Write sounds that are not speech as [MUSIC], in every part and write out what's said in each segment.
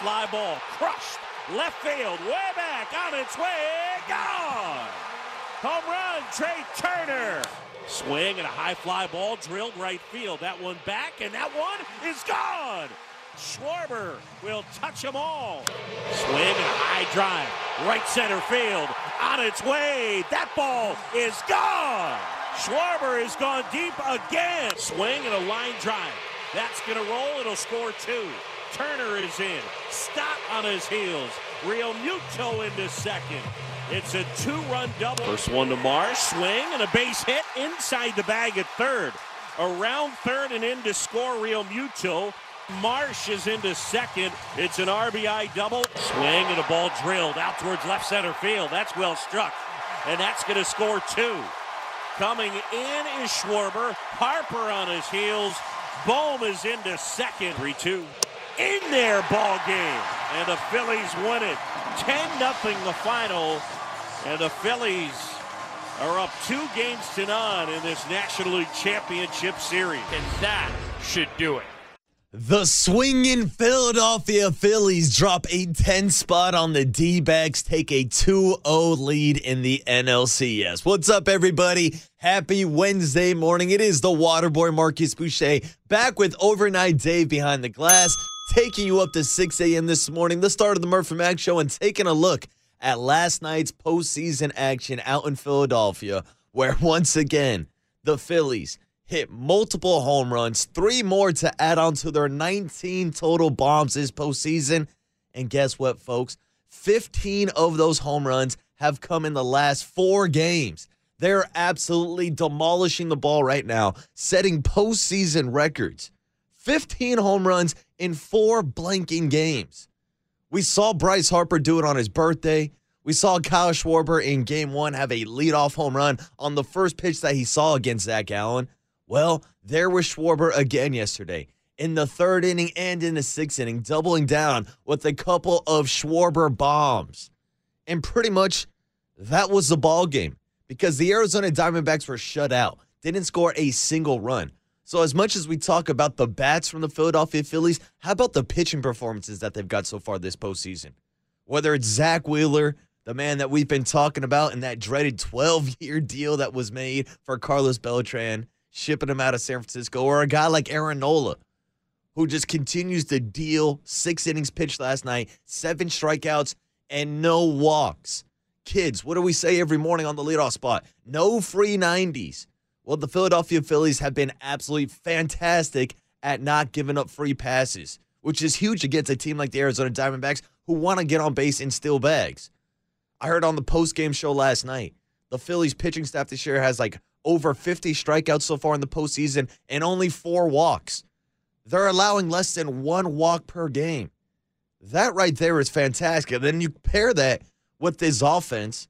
fly ball. Crushed. Left field. Way back. On its way. Gone. Home run. Trey Turner. Swing and a high fly ball drilled right field. That one back, and that one is gone. Schwarber will touch them all. Swing and a high drive. Right center field. On its way. That ball is gone. Schwarber has gone deep again. Swing and a line drive. That's going to roll. It'll score two. Turner is in. Stott on his heels. Realmuto into second. It's a two-run double. First one to Marsh. Swing and a base hit inside the bag at third. Around third and in to score Realmuto. Marsh is into second. It's an RBI double. Swing and a ball drilled out towards left center field. That's well struck. And that's going to score two. Coming in is Schwarber. Harper on his heels. Bohm is into second. 3-2. In their ball game. And the Phillies win it. 10 nothing the final. And the Phillies are up two games to none in this National League Championship Series. And that should do it. The swinging Philadelphia Phillies drop a 10 spot on the D backs, take a 2 0 lead in the NLCS. What's up, everybody? Happy Wednesday morning. It is the Waterboy Markus Boucher back with Overnight Dave behind the glass, taking you up to 6 a.m. this morning, the start of the Murphy Mac Show, and taking a look at last night's postseason action out in Philadelphia, where [LAUGHS] once again, the Phillies hit multiple home runs, three more to add on to their 19 total bombs this postseason. And guess what, folks? 15 of those home runs have come in the last four games. They're absolutely demolishing the ball right now, setting postseason records. 15 home runs in four blanking games. We saw Bryce Harper do it on his birthday. We saw Kyle Schwarber in game one have a leadoff home run on the first pitch that he saw against Zac Gallen. Well, there was Schwarber again yesterday in the third inning and in the sixth inning, doubling down with a couple of Schwarber bombs. And pretty much that was the ball game because the Arizona Diamondbacks were shut out, didn't score a single run. So, as much as we talk about the bats from the Philadelphia Phillies, how about the pitching performances that they've got so far this postseason? Whether it's Zack Wheeler, the man that we've been talking about in that dreaded 12 year deal that was made for Carlos Beltran, shipping him out of San Francisco, or a guy like Aaron Nola, who just continues to deal six innings pitched last night, seven strikeouts, and no walks. Kids, what do we say every morning on the leadoff spot? No free 90s. Well, the Philadelphia Phillies have been absolutely fantastic at not giving up free passes, which is huge against a team like the Arizona Diamondbacks who want to get on base and steal bags. I heard on the post-game show last night, the Phillies pitching staff this year has like over 50 strikeouts so far in the postseason and only four walks. They're allowing less than one walk per game. That right there is fantastic. And then you pair that with this offense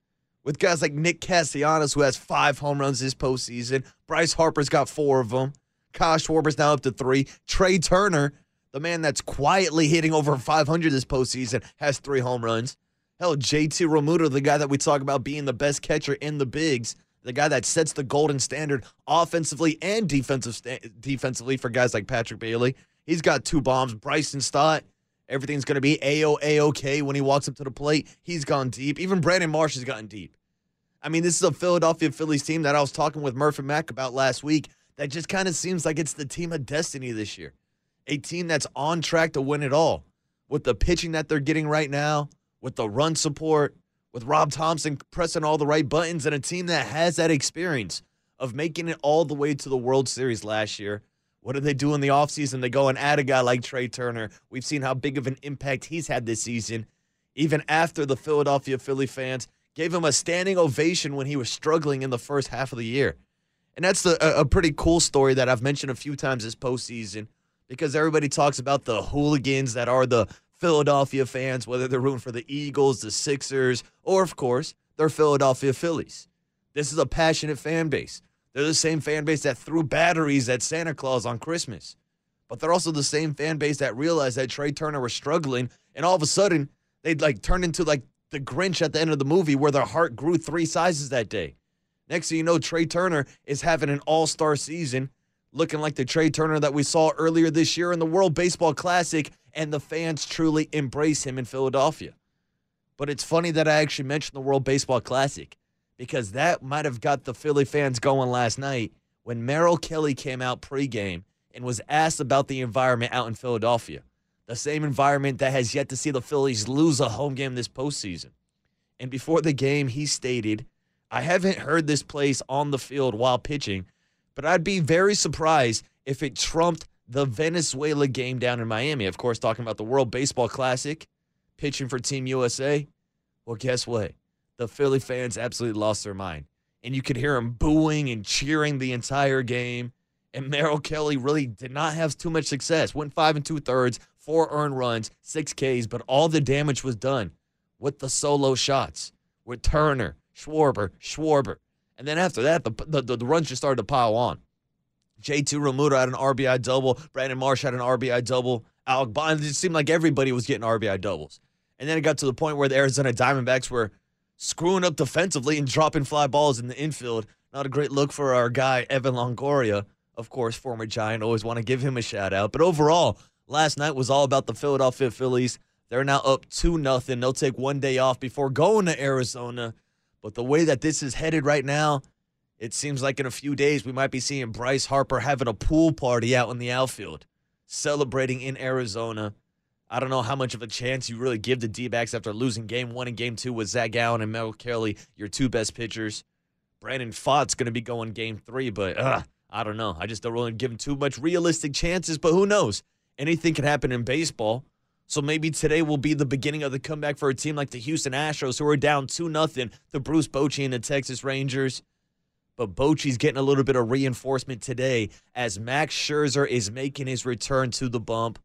with guys like Nick Castellanos, who has five home runs this postseason. Bryce Harper's got four of them. Kyle Schwarber's now up to three. Trey Turner, the man that's quietly hitting over 500 this postseason, has three home runs. Hell, JT Realmuto, the guy that we talk about being the best catcher in the bigs, the guy that sets the golden standard offensively and defensive sta- defensively for guys like Patrick Bailey. He's got two bombs. Bryson Stott, everything's going to be A-O, A-OK when he walks up to the plate. He's gone deep. Even Brandon Marsh has gotten deep. I mean, this is a Philadelphia Phillies team that I was talking with Murphy Mack about last week that just kind of seems like it's the team of destiny this year. A team that's on track to win it all with the pitching that they're getting right now, with the run support, with Rob Thompson pressing all the right buttons, and a team that has that experience of making it all the way to the World Series last year. What do they do in the offseason? They go and add a guy like Trey Turner. We've seen how big of an impact he's had this season. Even after the Philadelphia Philly fans gave him a standing ovation when he was struggling in the first half of the year. And that's a, a pretty cool story that I've mentioned a few times this postseason because everybody talks about the hooligans that are the Philadelphia fans, whether they're rooting for the Eagles, the Sixers, or of course, they're Philadelphia Phillies. This is a passionate fan base. They're the same fan base that threw batteries at Santa Claus on Christmas. But they're also the same fan base that realized that Trey Turner was struggling, and all of a sudden, they'd like turn into like the Grinch at the end of the movie where their heart grew three sizes that day. Next thing you know, Trey Turner is having an all star season, looking like the Trey Turner that we saw earlier this year in the World Baseball Classic, and the fans truly embrace him in Philadelphia. But it's funny that I actually mentioned the World Baseball Classic because that might have got the Philly fans going last night when Merrill Kelly came out pregame and was asked about the environment out in Philadelphia. The same environment that has yet to see the Phillies lose a home game this postseason. And before the game, he stated, I haven't heard this place on the field while pitching, but I'd be very surprised if it trumped the Venezuela game down in Miami. Of course, talking about the World Baseball Classic, pitching for Team USA. Well, guess what? The Philly fans absolutely lost their mind. And you could hear them booing and cheering the entire game. And Merrill Kelly really did not have too much success. Went five and two thirds, four earned runs, six Ks, but all the damage was done with the solo shots with Turner, Schwarber, Schwarber. And then after that, the, the, the runs just started to pile on. J.T. Realmuto had an RBI double. Brandon Marsh had an RBI double. Alec Bohm, it seemed like everybody was getting RBI doubles. And then it got to the point where the Arizona Diamondbacks were screwing up defensively and dropping fly balls in the infield. Not a great look for our guy, Evan Longoria. Of course, former Giant. Always want to give him a shout out. But overall, last night was all about the Philadelphia Phillies. They're now up 2 nothing. They'll take one day off before going to Arizona. But the way that this is headed right now, it seems like in a few days we might be seeing Bryce Harper having a pool party out in the outfield, celebrating in Arizona. I don't know how much of a chance you really give the D backs after losing game one and game two with Zac Gallen and Mel Kelly, your two best pitchers. Brandon Pfaadt's going to be going game three, but uh, I don't know. I just don't really give him too much realistic chances, but who knows? Anything can happen in baseball. So maybe today will be the beginning of the comeback for a team like the Houston Astros, who are down 2 nothing to Bruce Bochy and the Texas Rangers. But Bochy's getting a little bit of reinforcement today as Max Scherzer is making his return to the bump.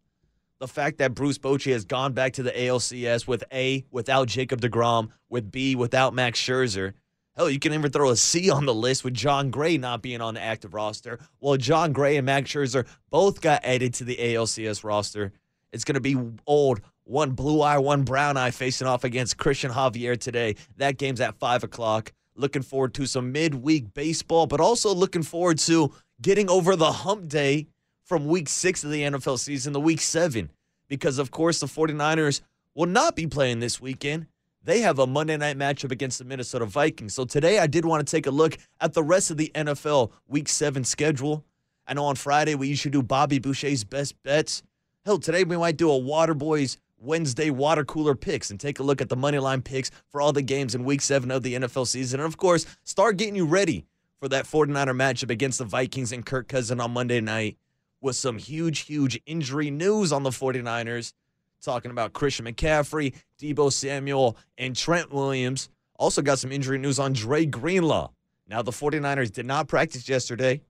The fact that Bruce Bochy has gone back to the ALCS with A, without Jacob DeGrom, with B, without Max Scherzer. Hell, you can even throw a C on the list with Jon Gray not being on the active roster. Well, Jon Gray and Max Scherzer both got added to the ALCS roster. It's going to be old one blue eye, one brown eye facing off against Cristian Javier today. That game's at 5 o'clock. Looking forward to some midweek baseball, but also looking forward to getting over the hump day from week six of the NFL season to week seven. Because, of course, the 49ers will not be playing this weekend. They have a Monday night matchup against the Minnesota Vikings. So today I did want to take a look at the rest of the NFL week seven schedule. I know on Friday we usually do Bobby Boucher's best bets. Hell, today we might do a Waterboys Wednesday water cooler picks and take a look at the money line picks for all the games in week seven of the NFL season. And of course, start getting you ready for that 49er matchup against the Vikings and Kirk Cousin on Monday night with some huge, huge injury news on the 49ers. Talking about Christian McCaffrey, Deebo Samuel, and Trent Williams. Also got some injury news on Dre Greenlaw. Now, the 49ers did not practice yesterday.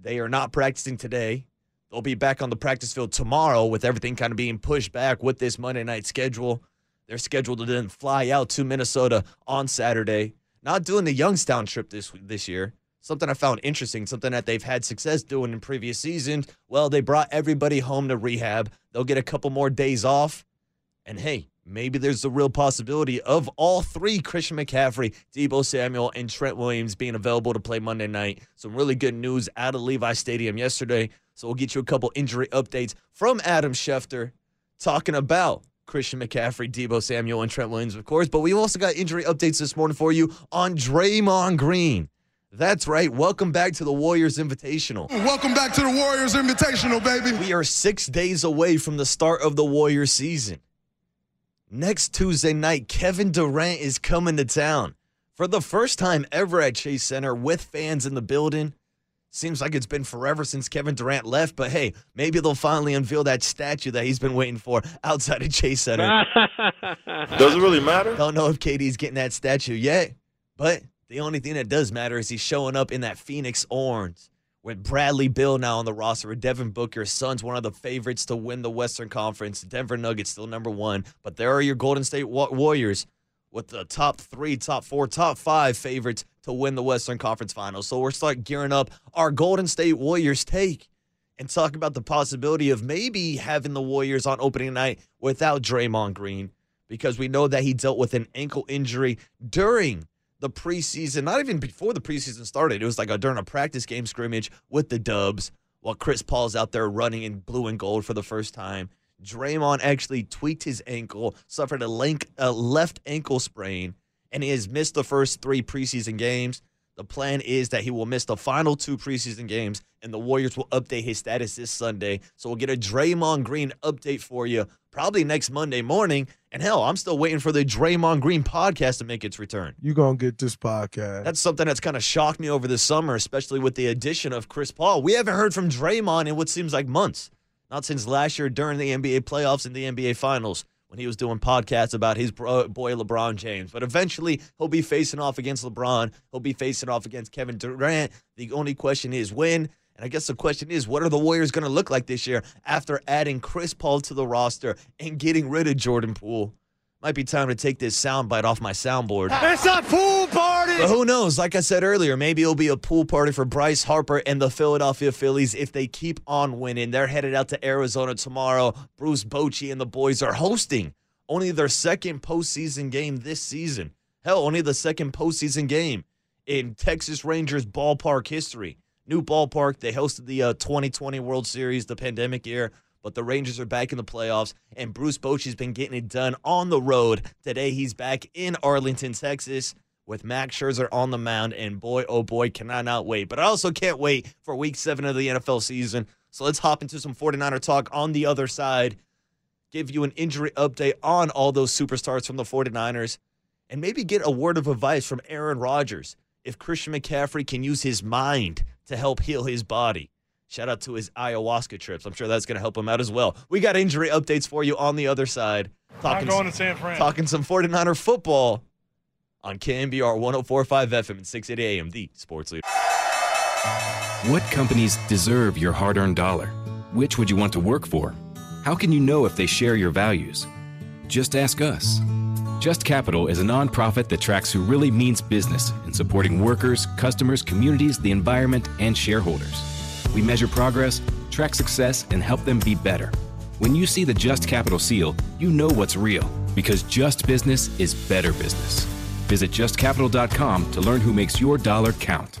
They are not practicing today. They'll be back on the practice field tomorrow with everything kind of being pushed back with this Monday night schedule. They're scheduled to then fly out to Minnesota on Saturday. Not doing the Youngstown trip this this year. Something I found interesting, something that they've had success doing in previous seasons. Well, they brought everybody home to rehab. They'll get a couple more days off. And hey, maybe there's a real possibility of all three Christian McCaffrey, Deebo Samuel, and Trent Williams being available to play Monday night. Some really good news out of Levi Stadium yesterday. So we'll get you a couple injury updates from Adam Schefter talking about Christian McCaffrey, Deebo Samuel, and Trent Williams, of course. But we've also got injury updates this morning for you on Draymond Green. That's right. Welcome back to the Warriors Invitational. Welcome back to the Warriors Invitational, baby. We are six days away from the start of the Warriors season. Next Tuesday night, Kevin Durant is coming to town for the first time ever at Chase Center with fans in the building. Seems like it's been forever since Kevin Durant left, but hey, maybe they'll finally unveil that statue that he's been waiting for outside of Chase Center. [LAUGHS] Does it really matter? Don't know if KD's getting that statue yet, but the only thing that does matter is he's showing up in that Phoenix orange with Bradley Beal now on the roster, with Devin Booker, Suns one of the favorites to win the Western Conference. Denver Nuggets still number one, but there are your Golden State Warriors with the top three, top four, top five favorites to win the Western Conference Finals. So we're starting gearing up our Golden State Warriors take and talk about the possibility of maybe having the Warriors on opening night without Draymond Green because we know that he dealt with an ankle injury during the preseason, not even before the preseason started. It was like a, during a practice game scrimmage with the Dubs while Chris Paul's out there running in blue and gold for the first time. Draymond actually tweaked his ankle, suffered a, link, a left ankle sprain, and he has missed the first three preseason games. The plan is that he will miss the final two preseason games, and the Warriors will update his status this Sunday. So we'll get a Draymond Green update for you probably next Monday morning. And hell, I'm still waiting for the Draymond Green podcast to make its return. You gonna get this podcast? That's something that's kind of shocked me over the summer, especially with the addition of Chris Paul. We haven't heard from Draymond in what seems like months, not since last year during the NBA playoffs and the NBA Finals when he was doing podcasts about his boy LeBron James. But eventually, he'll be facing off against LeBron. He'll be facing off against Kevin Durant. The only question is when. And I guess the question is, what are the Warriors going to look like this year after adding Chris Paul to the roster and getting rid of Jordan Poole? Might be time to take this soundbite off my soundboard. [LAUGHS] It's a pool party! But who knows? Like I said earlier, maybe it'll be a pool party for Bryce Harper and the Philadelphia Phillies if they keep on winning. They're headed out to Arizona tomorrow. Bruce Bochy and the boys are hosting only their second postseason game this season. Hell, only the second postseason game in Texas Rangers ballpark history. New ballpark. They hosted the uh, 2020 World Series, the pandemic year, but the Rangers are back in the playoffs, and Bruce Bochy's been getting it done on the road. Today, he's back in Arlington, Texas, with Max Scherzer on the mound, and boy, oh boy, can I not wait. But I also can't wait for week seven of the NFL season. So let's hop into some 49er talk on the other side, give you an injury update on all those superstars from the 49ers, and maybe get a word of advice from Aaron Rodgers if Christian McCaffrey can use his mind to help heal his body. Shout out to his ayahuasca trips. I'm sure that's going to help him out as well. We got injury updates for you on the other side. Talking, I'm going to San Fran. Talking some 49er football on KNBR 1045 FM and 680 AM, the sports leader. What companies deserve your hard earned dollar? Which would you want to work for? How can you know if they share your values? Just ask us. Just Capital is a nonprofit that tracks who really means business in supporting workers, customers, communities, the environment, and shareholders. We measure progress, track success, and help them be better. When you see the Just Capital seal, you know what's real because just business is better business. Visit justcapital.com to learn who makes your dollar count.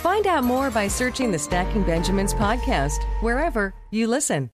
Find out more by searching the Stacking Benjamins podcast wherever you listen.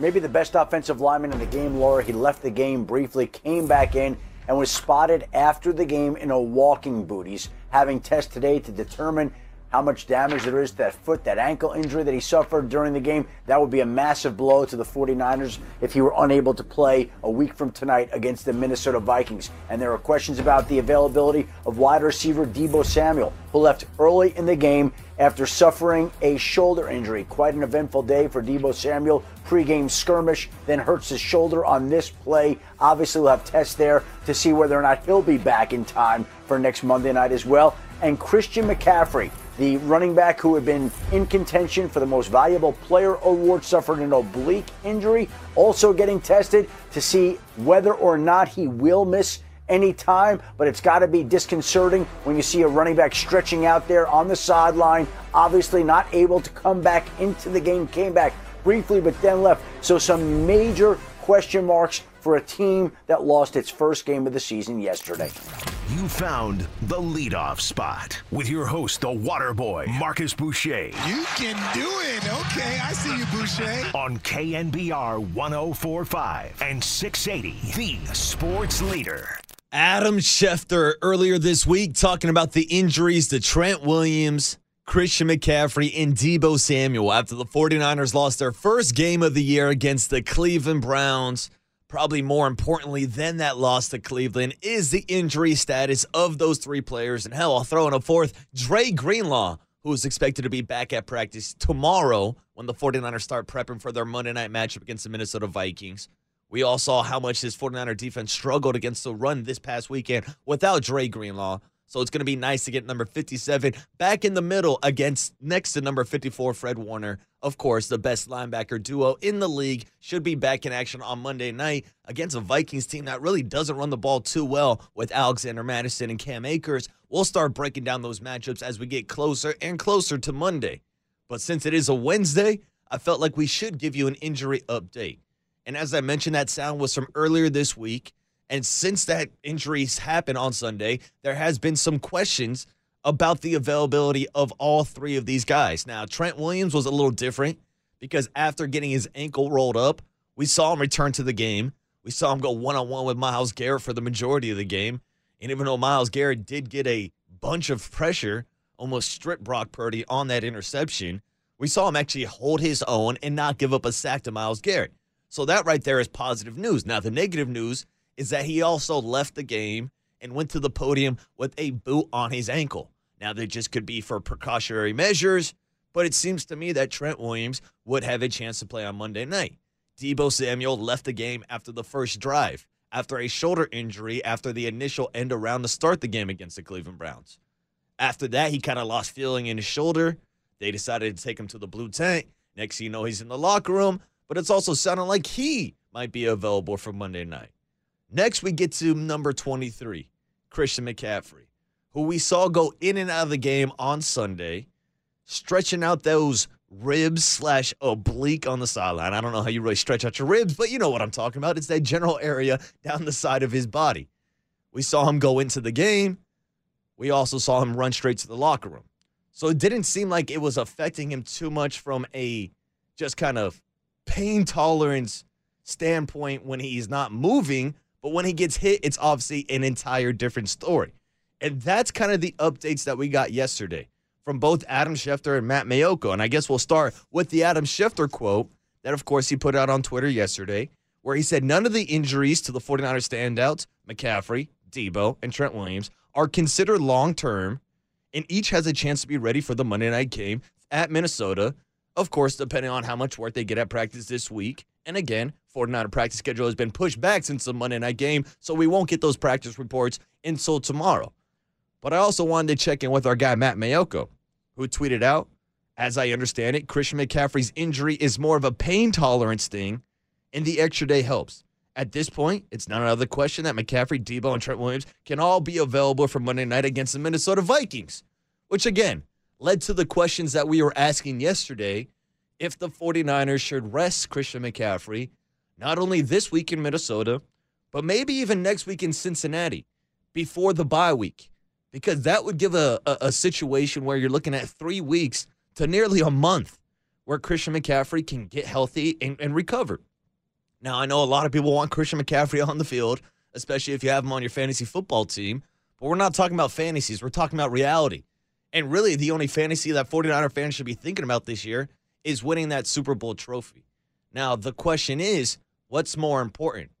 Maybe the best offensive lineman in the game, Laura. He left the game briefly, came back in, and was spotted after the game in a walking boot. He's having tests today to determine how much damage there is to that foot, that ankle injury that he suffered during the game. That would be a massive blow to the 49ers if he were unable to play a week from tonight against the Minnesota Vikings. And there are questions about the availability of wide receiver Deebo Samuel, who left early in the game after suffering a shoulder injury. Quite an eventful day for Deebo Samuel. Pre-game skirmish, then hurts his shoulder on this play. Obviously, we'll have tests there to see whether or not he'll be back in time for next Monday night as well. And Christian McCaffrey, the running back who had been in contention for the most valuable player award suffered an oblique injury, also getting tested to see whether or not he will miss any time, but it's got to be disconcerting when you see a running back stretching out there on the sideline, obviously not able to come back into the game, came back briefly, but then left. So, some major question marks for a team that lost its first game of the season yesterday. You found the leadoff spot with your host, the water boy, Markus Boucher. You can do it. Okay, I see you, Boucher. On KNBR 1045 and 680, the sports leader. Adam Schefter earlier this week talking about the injuries to Trent Williams, Christian McCaffrey and Deebo Samuel after the 49ers lost their first game of the year against the Cleveland Browns. Probably more importantly than that loss to Cleveland is the injury status of those three players. And hell, I'll throw in a fourth, Dre Greenlaw, who is expected to be back at practice tomorrow when the 49ers start prepping for their Monday night matchup against the Minnesota Vikings. We all saw how much this 49er defense struggled against the run this past weekend without Dre Greenlaw. So it's going to be nice to get number 57 back in the middle against next to number 54, Fred Warner. Of course, the best linebacker duo in the league should be back in action on Monday night against a Vikings team that really doesn't run the ball too well with Alexander Mattison and Cam Akers. We'll start breaking down those matchups as we get closer and closer to Monday. But since it is a Wednesday, I felt like we should give you an injury update. And as I mentioned, that sound was from earlier this week. And since that injuries happened on Sunday, there has been some questions about the availability of all three of these guys. Now, Trent Williams was a little different because after getting his ankle rolled up, we saw him return to the game. We saw him go one on one with Myles Garrett for the majority of the game. And even though Myles Garrett did get a bunch of pressure, almost strip Brock Purdy on that interception, we saw him actually hold his own and not give up a sack to Myles Garrett. So that right there is positive news. Now, the negative news is that he also left the game and went to the podium with a boot on his ankle. Now, that just could be for precautionary measures, but it seems to me that Trent Williams would have a chance to play on Monday night. Deebo Samuel left the game after the first drive, after a shoulder injury after the initial end around to start the game against the Cleveland Browns. After that, he kind of lost feeling in his shoulder. They decided to take him to the blue tent. Next thing you know, he's in the locker room, but it's also sounding like he might be available for Monday night. Next, we get to number 23, Christian McCaffrey, who we saw go in and out of the game on Sunday, stretching out those ribs slash oblique on the sideline. I don't know how you really stretch out your ribs, but you know what I'm talking about. It's that general area down the side of his body. We saw him go into the game. We also saw him run straight to the locker room. So it didn't seem like it was affecting him too much from a just kind of pain tolerance standpoint when he's not moving but when he gets hit, it's obviously an entire different story. And that's kind of the updates that we got yesterday from both Adam Schefter and Matt Maiocco. And I guess we'll start with the Adam Schefter quote that, of course, he put out on Twitter yesterday, where he said none of the injuries to the 49ers standouts, McCaffrey, Deebo, and Trent Williams, are considered long term, and each has a chance to be ready for the Monday night game at Minnesota. Of course, depending on how much work they get at practice this week. And again, 49er practice schedule has been pushed back since the Monday night game, so we won't get those practice reports until tomorrow. But I also wanted to check in with our guy, Matt Maiocco, who tweeted out, as I understand it, Christian McCaffrey's injury is more of a pain tolerance thing, and the extra day helps. At this point, it's not another question that McCaffrey, Deebo, and Trent Williams can all be available for Monday night against the Minnesota Vikings, which again led to the questions that we were asking yesterday if the 49ers should rest Christian McCaffrey not only this week in Minnesota, but maybe even next week in Cincinnati before the bye week, because that would give a, a, a situation where you're looking at three weeks to nearly a month where Christian McCaffrey can get healthy and, and recover. Now, I know a lot of people want Christian McCaffrey on the field, especially if you have him on your fantasy football team, but we're not talking about fantasies. We're talking about reality. And really, the only fantasy that 49er fans should be thinking about this year is winning that Super Bowl trophy. Now, the question is What's more important?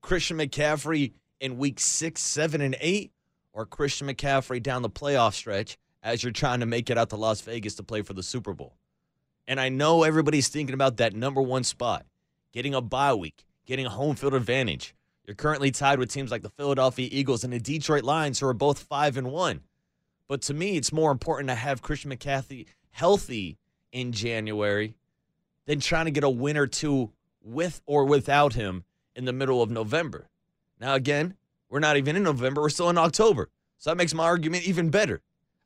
Christian McCaffrey in week six, seven, and eight, or Christian McCaffrey down the playoff stretch as you're trying to make it out to Las Vegas to play for the Super Bowl? And I know everybody's thinking about that number one spot, getting a bye week, getting a home field advantage. You're currently tied with teams like the Philadelphia Eagles and the Detroit Lions, who are both five and one. But to me, it's more important to have Christian McCaffrey healthy in January than trying to get a win or two with or without him in the middle of November. Now, again, we're not even in November, we're still in October. So that makes my argument even better.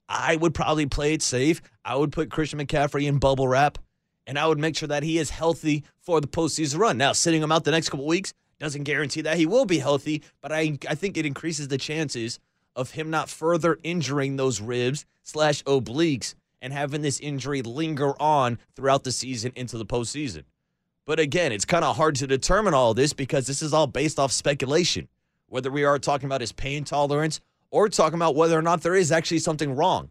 I would probably play it safe. I would put Christian McCaffrey in bubble wrap, and I would make sure that he is healthy for the postseason run. Now, sitting him out the next couple weeks doesn't guarantee that he will be healthy, but I, I think it increases the chances of him not further injuring those ribs slash obliques and having this injury linger on throughout the season into the postseason. But again, it's kind of hard to determine all this because this is all based off speculation. Whether we are talking about his pain tolerance or talking about whether or not there is actually something wrong.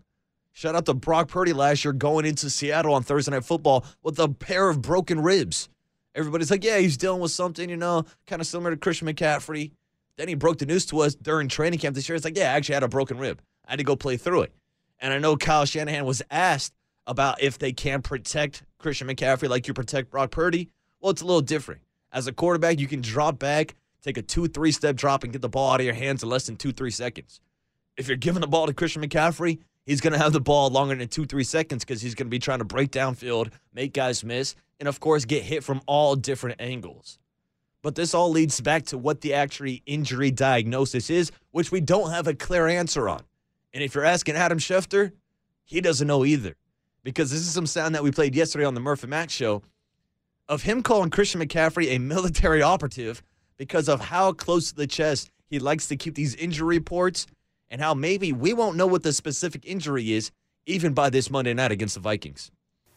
Shout out to Brock Purdy last year going into Seattle on Thursday Night Football with a pair of broken ribs. Everybody's like, yeah, he's dealing with something, you know, kind of similar to Christian McCaffrey. Then he broke the news to us during training camp this year. It's like, yeah, I actually had a broken rib. I had to go play through it. And I know Kyle Shanahan was asked about if they can protect Christian McCaffrey like you protect Brock Purdy. Well, it's a little different. As a quarterback, you can drop back, take a two, three step drop, and get the ball out of your hands in less than two, three seconds. If you're giving the ball to Christian McCaffrey, he's going to have the ball longer than two, three seconds because he's going to be trying to break downfield, make guys miss, and of course, get hit from all different angles. But this all leads back to what the actual injury diagnosis is, which we don't have a clear answer on. And if you're asking Adam Schefter, he doesn't know either. Because this is some sound that we played yesterday on the Murphy Max show of him calling Christian McCaffrey a military [LAUGHS] operative because of how close to the chest he likes to keep these injury reports and how maybe we won't know what the specific injury is even by this Monday night against the Vikings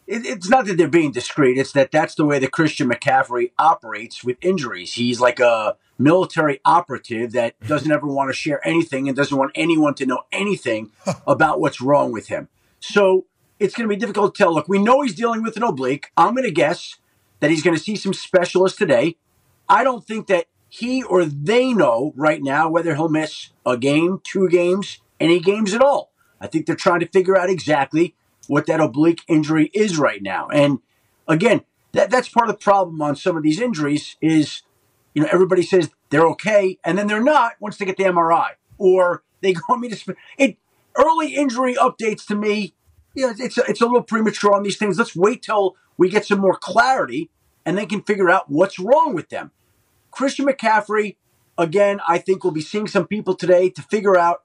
it, it's not that they're being discreet. It's that that's the way that Christian McCaffrey operates with injuries. He's like a military operative that [LAUGHS] doesn't ever want to share anything and doesn't want anyone to know anything [LAUGHS] about what's wrong with him. So it's going to be difficult to tell. Look, we know he's dealing with an oblique. I'm going to guess that he's going to see some specialists today. I don't think that he or they know right now whether he'll miss a game, two games, any games at all. I think they're trying to figure out exactly what that oblique injury is right now. And again, that, that's part of the problem on some of these injuries is, you know, everybody says they're okay, and then they're not once they get the MRI, or they [LAUGHS] go on me to it. Early injury updates to me, you know, it's a, it's a little premature on these things. Let's wait till we get some more clarity, and they can figure out what's wrong with them. Christian McCaffrey, again, I think we'll be seeing some people today to figure out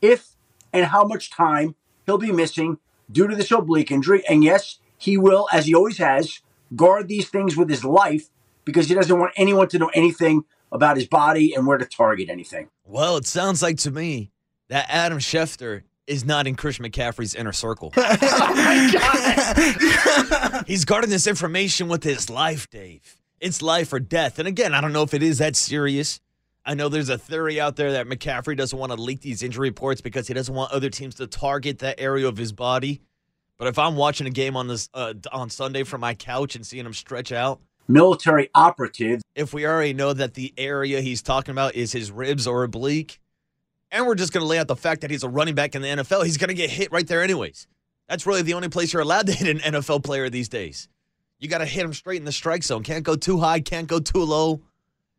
if and how much time he'll be missing due to this oblique injury. And yes, he will, as he always has, guard these things with his life because he doesn't want anyone to know anything about his body and where to target anything. Well, it sounds like to me that Adam Schefter is not in Chris McCaffrey's inner circle. [LAUGHS] oh my god. He's guarding this information with his life, Dave. It's life or death. And again, I don't know if it is that serious. I know there's a theory out there that McCaffrey doesn't want to leak these injury reports because he doesn't want other teams to target that area of his body. But if I'm watching a game on this uh, on Sunday from my couch and seeing him stretch out, military operative. If we already know that the area he's talking about is his ribs or oblique, and we're just going to lay out the fact that he's a running back in the NFL, he's going to get hit right there anyways. That's really the only place you're allowed to [LAUGHS] hit an NFL player these days. You got to hit him straight in the strike zone. Can't go too high, can't go too low.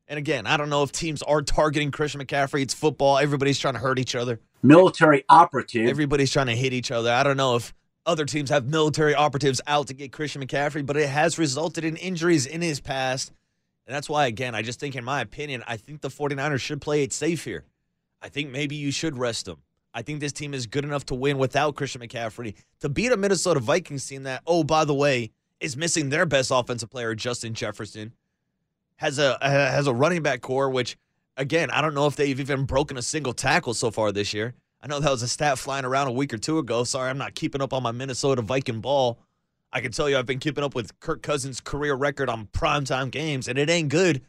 And again, I don't know if teams are targeting Christian McCaffrey. It's football. Everybody's trying to hurt each other. Military operative. Everybody's trying to hit each other. I don't know if other teams have military operatives out to get Christian McCaffrey, but it has resulted in injuries in his past. And that's why, again, I just think, in my opinion, I think the 49ers should play it safe here. I think maybe you should rest him. I think this team is good enough to win without Christian McCaffrey to beat a Minnesota Vikings team that, oh, by the way, is missing their best offensive player, Justin Jefferson has a has a running back core, which again, I don't know if they've even broken a single tackle so far this year. I know that was a stat flying around a week or two ago. Sorry, I'm not keeping up on my Minnesota Viking ball. I can tell you I've been keeping up with Kirk Cousins' career record on primetime games, and it ain't good.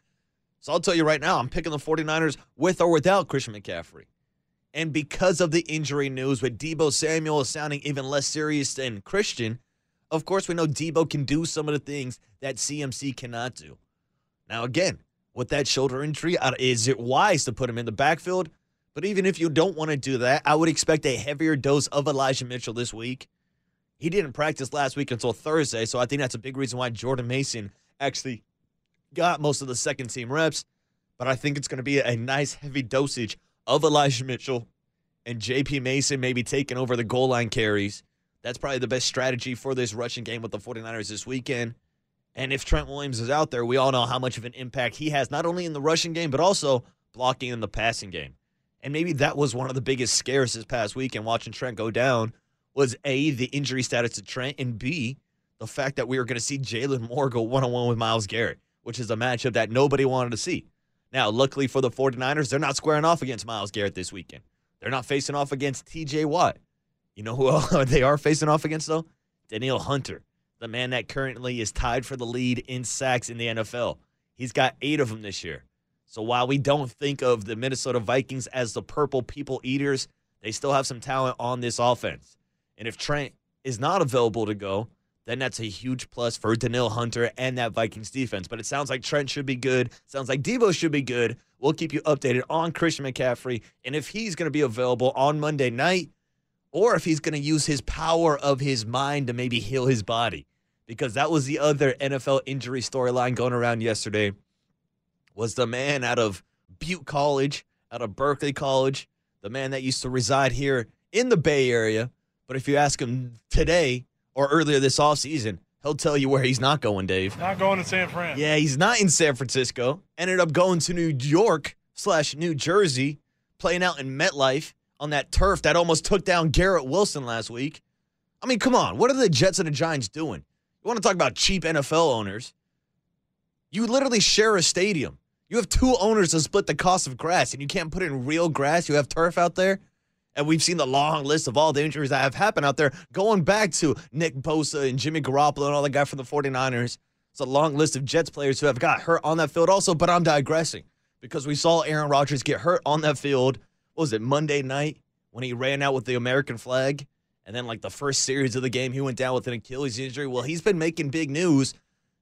So I'll tell you right now, I'm picking the 49ers with or without Christian McCaffrey. And because of the injury news with Deebo Samuel sounding even less serious than Christian, of course we know Deebo can do some of the things that CMC cannot do. Now, again, with that shoulder injury, uh, is it wise to put him in the backfield? But even if you don't want to do that, I would expect a heavier dose of Elijah Mitchell this week. He didn't practice last week until Thursday, so I think that's a big reason why Jordan Mason actually got most of the second team reps. But I think it's going to be a nice heavy dosage of Elijah Mitchell and JP Mason maybe taking over the goal line carries. That's probably the best strategy for this rushing game with the 49ers this weekend. And if Trent Williams is out there, we all know how much of an impact he has, not only in the rushing game, but also blocking in the passing game. And maybe that was one of the biggest scares this past week and watching Trent go down was A, the injury status of Trent, and B, the fact that we were going to see Jaylon Moore go one on one with Myles Garrett, which is a matchup that nobody wanted to see. Now, luckily for the 49ers, they're not squaring off against Myles Garrett this weekend. They're not facing off against TJ Watt. You know who [LAUGHS] they are facing off against, though? Danielle Hunter the man that currently is tied for the lead in sacks in the NFL. He's got eight of them this year. So while we don't think of the Minnesota Vikings as the purple people eaters, they still have some talent on this offense. And if Trent is not available to go, then that's a huge plus for Danielle Hunter and that Vikings defense. But it sounds like Trent should be good. Sounds like Deebo should be good. We'll keep you updated on Christian McCaffrey and if he's going to be available on Monday night or if he's going to use his power of his mind to maybe heal his body. Because that was the other NFL injury storyline going around yesterday was the man out of Butte College, out of Berkeley College, the man that used to reside here in the Bay Area. But if you ask him today, or earlier this offseason, he'll tell you where he's not going, Dave. Not going to San Fran. Yeah, he's not in San Francisco. Ended up going to New York slash New Jersey, playing out in MetLife on that turf that almost took down Garrett Wilson last week. I mean, come on. What are the Jets and the Giants doing? You want to talk about cheap NFL owners? You literally share a stadium. You have two owners to split the cost of grass, and you can't put in real grass. You have turf out there. And we've seen the long list of all the injuries that have happened out there, going back to Nick Bosa and Jimmy Garoppolo and all the guy from the 49ers. It's a long list of Jets players who have got hurt on that field also, but I'm digressing because we saw Aaron Rodgers get hurt on that field. What was it, Monday night when he ran out with the American flag? And then, like the first series of the game, he went down with an Achilles injury. Well, he's been making big news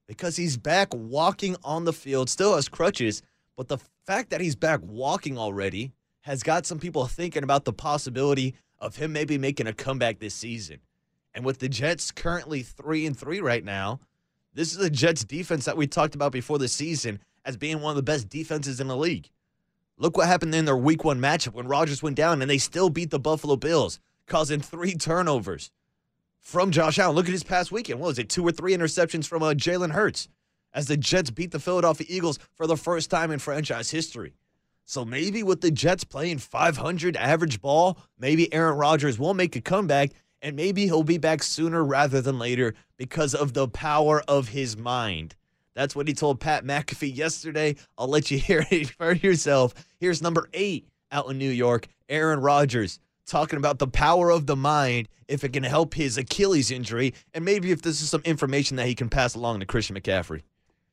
because he's back walking on the field, still has crutches. But the fact that he's back walking already has got some people thinking about the possibility of him maybe making a comeback this season. And with the Jets currently 3 and 3 right now, this is the Jets defense that we talked about before the season as being one of the best defenses in the league. Look what happened in their week 1 matchup when Rodgers went down and they still beat the Buffalo Bills, causing 3 turnovers from Josh Allen. Look at his past weekend. What was it? Two or three interceptions from uh, Jalen Hurts as the Jets beat the Philadelphia Eagles for the first time in franchise history. So maybe with the Jets playing 500 average ball, maybe Aaron Rodgers will make a comeback and maybe he'll be back sooner rather than later because of the power of his mind. That's what he told Pat McAfee yesterday. I'll let you [LAUGHS] hear it for yourself. Here's number eight out in New York, Aaron Rodgers, talking about the power of the mind if it can help his Achilles injury, and maybe if this is some information that he can pass along to Christian McCaffrey.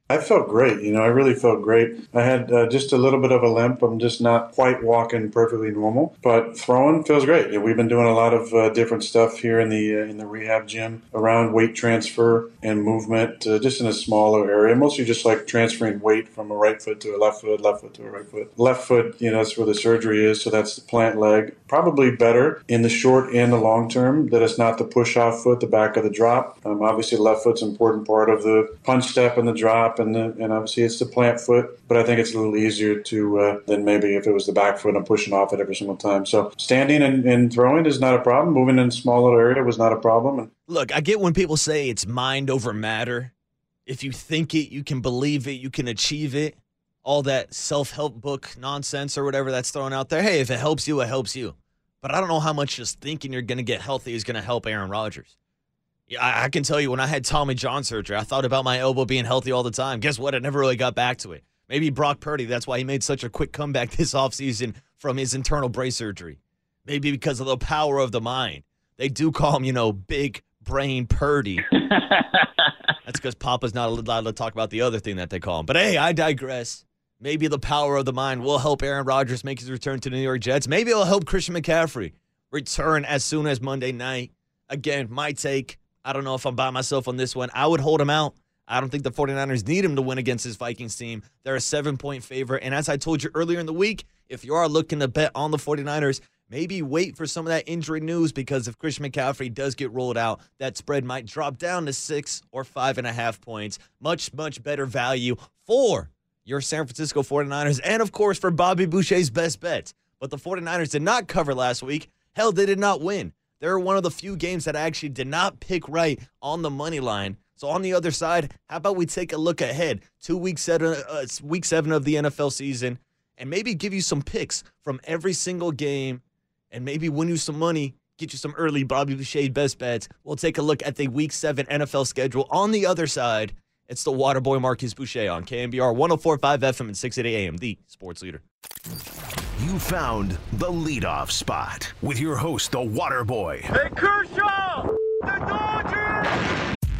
I felt great. You know, I really felt great. I had uh, just a little bit of a limp. I'm just not quite walking perfectly normal, but throwing feels great. We've been doing a lot of uh, different stuff here in the uh, in the rehab gym around weight transfer and movement, uh, just in a smaller area. Mostly just like transferring weight from a right foot to a left foot, left foot to a right foot. Left foot, you know, that's where the surgery is, so that's the plant leg. Probably better in the short and the long term that it's not the push off foot, the back of the drop. Um, obviously, left foot's an important part of the punch step and the drop and the, and obviously it's the plant foot, but I think it's a little easier to uh, than maybe if it was the back foot. I'm pushing off it every single time. So standing and, and throwing is not a problem. Moving in a small little area was not a problem. And Look, I get when people say it's mind over matter. If you think it, you can believe it, you can achieve it. All that self help book nonsense or whatever that's thrown out there. Hey, if it helps you, it helps you. But I don't know how much just thinking you're going to get healthy is going to help Aaron Rodgers. Yeah, I, I can tell you when I had Tommy John surgery, I thought about my elbow being healthy all the time. Guess what? I never really got back to it. Maybe Brock Purdy, that's why he made such a quick comeback [LAUGHS] this offseason from his internal brace surgery. Maybe because of the power of the mind. They do call him, you know, big brain Purdy. [LAUGHS] that's because Papa's not allowed to talk about the other thing that they call him. But hey, I digress. Maybe the power of the mind will help Aaron Rodgers make his return to the New York Jets. Maybe it'll help Christian McCaffrey return as soon as Monday night. Again, my take. I don't know if I'm by myself on this one. I would hold him out. I don't think the 49ers need him to win against this Vikings team. They're a seven point favorite. And as I told you earlier in the week, if you are looking to bet on the 49ers, maybe wait for some of that injury news because if Christian McCaffrey does get rolled out, that spread might drop down to six or five and a half points. Much, much better value for your San Francisco 49ers and, of course, for Bobby Boucher's best bets. But the 49ers did not cover last week. Hell, they did not win. They're one of the few games that I actually did not pick right on the money line. So on the other side, how about we take a look ahead to week seven, uh, week seven of the NFL season, and maybe give you some picks from every single game, and maybe win you some money, get you some early Bobby Boucher best bets. We'll take a look at the week seven NFL schedule on the other side. It's the Waterboy Markus Boucher on KNBR 1045 FM and 680 AM, the sports leader. You found the leadoff spot with your host, the Water Boy. Hey, Kershaw! The Dodgers!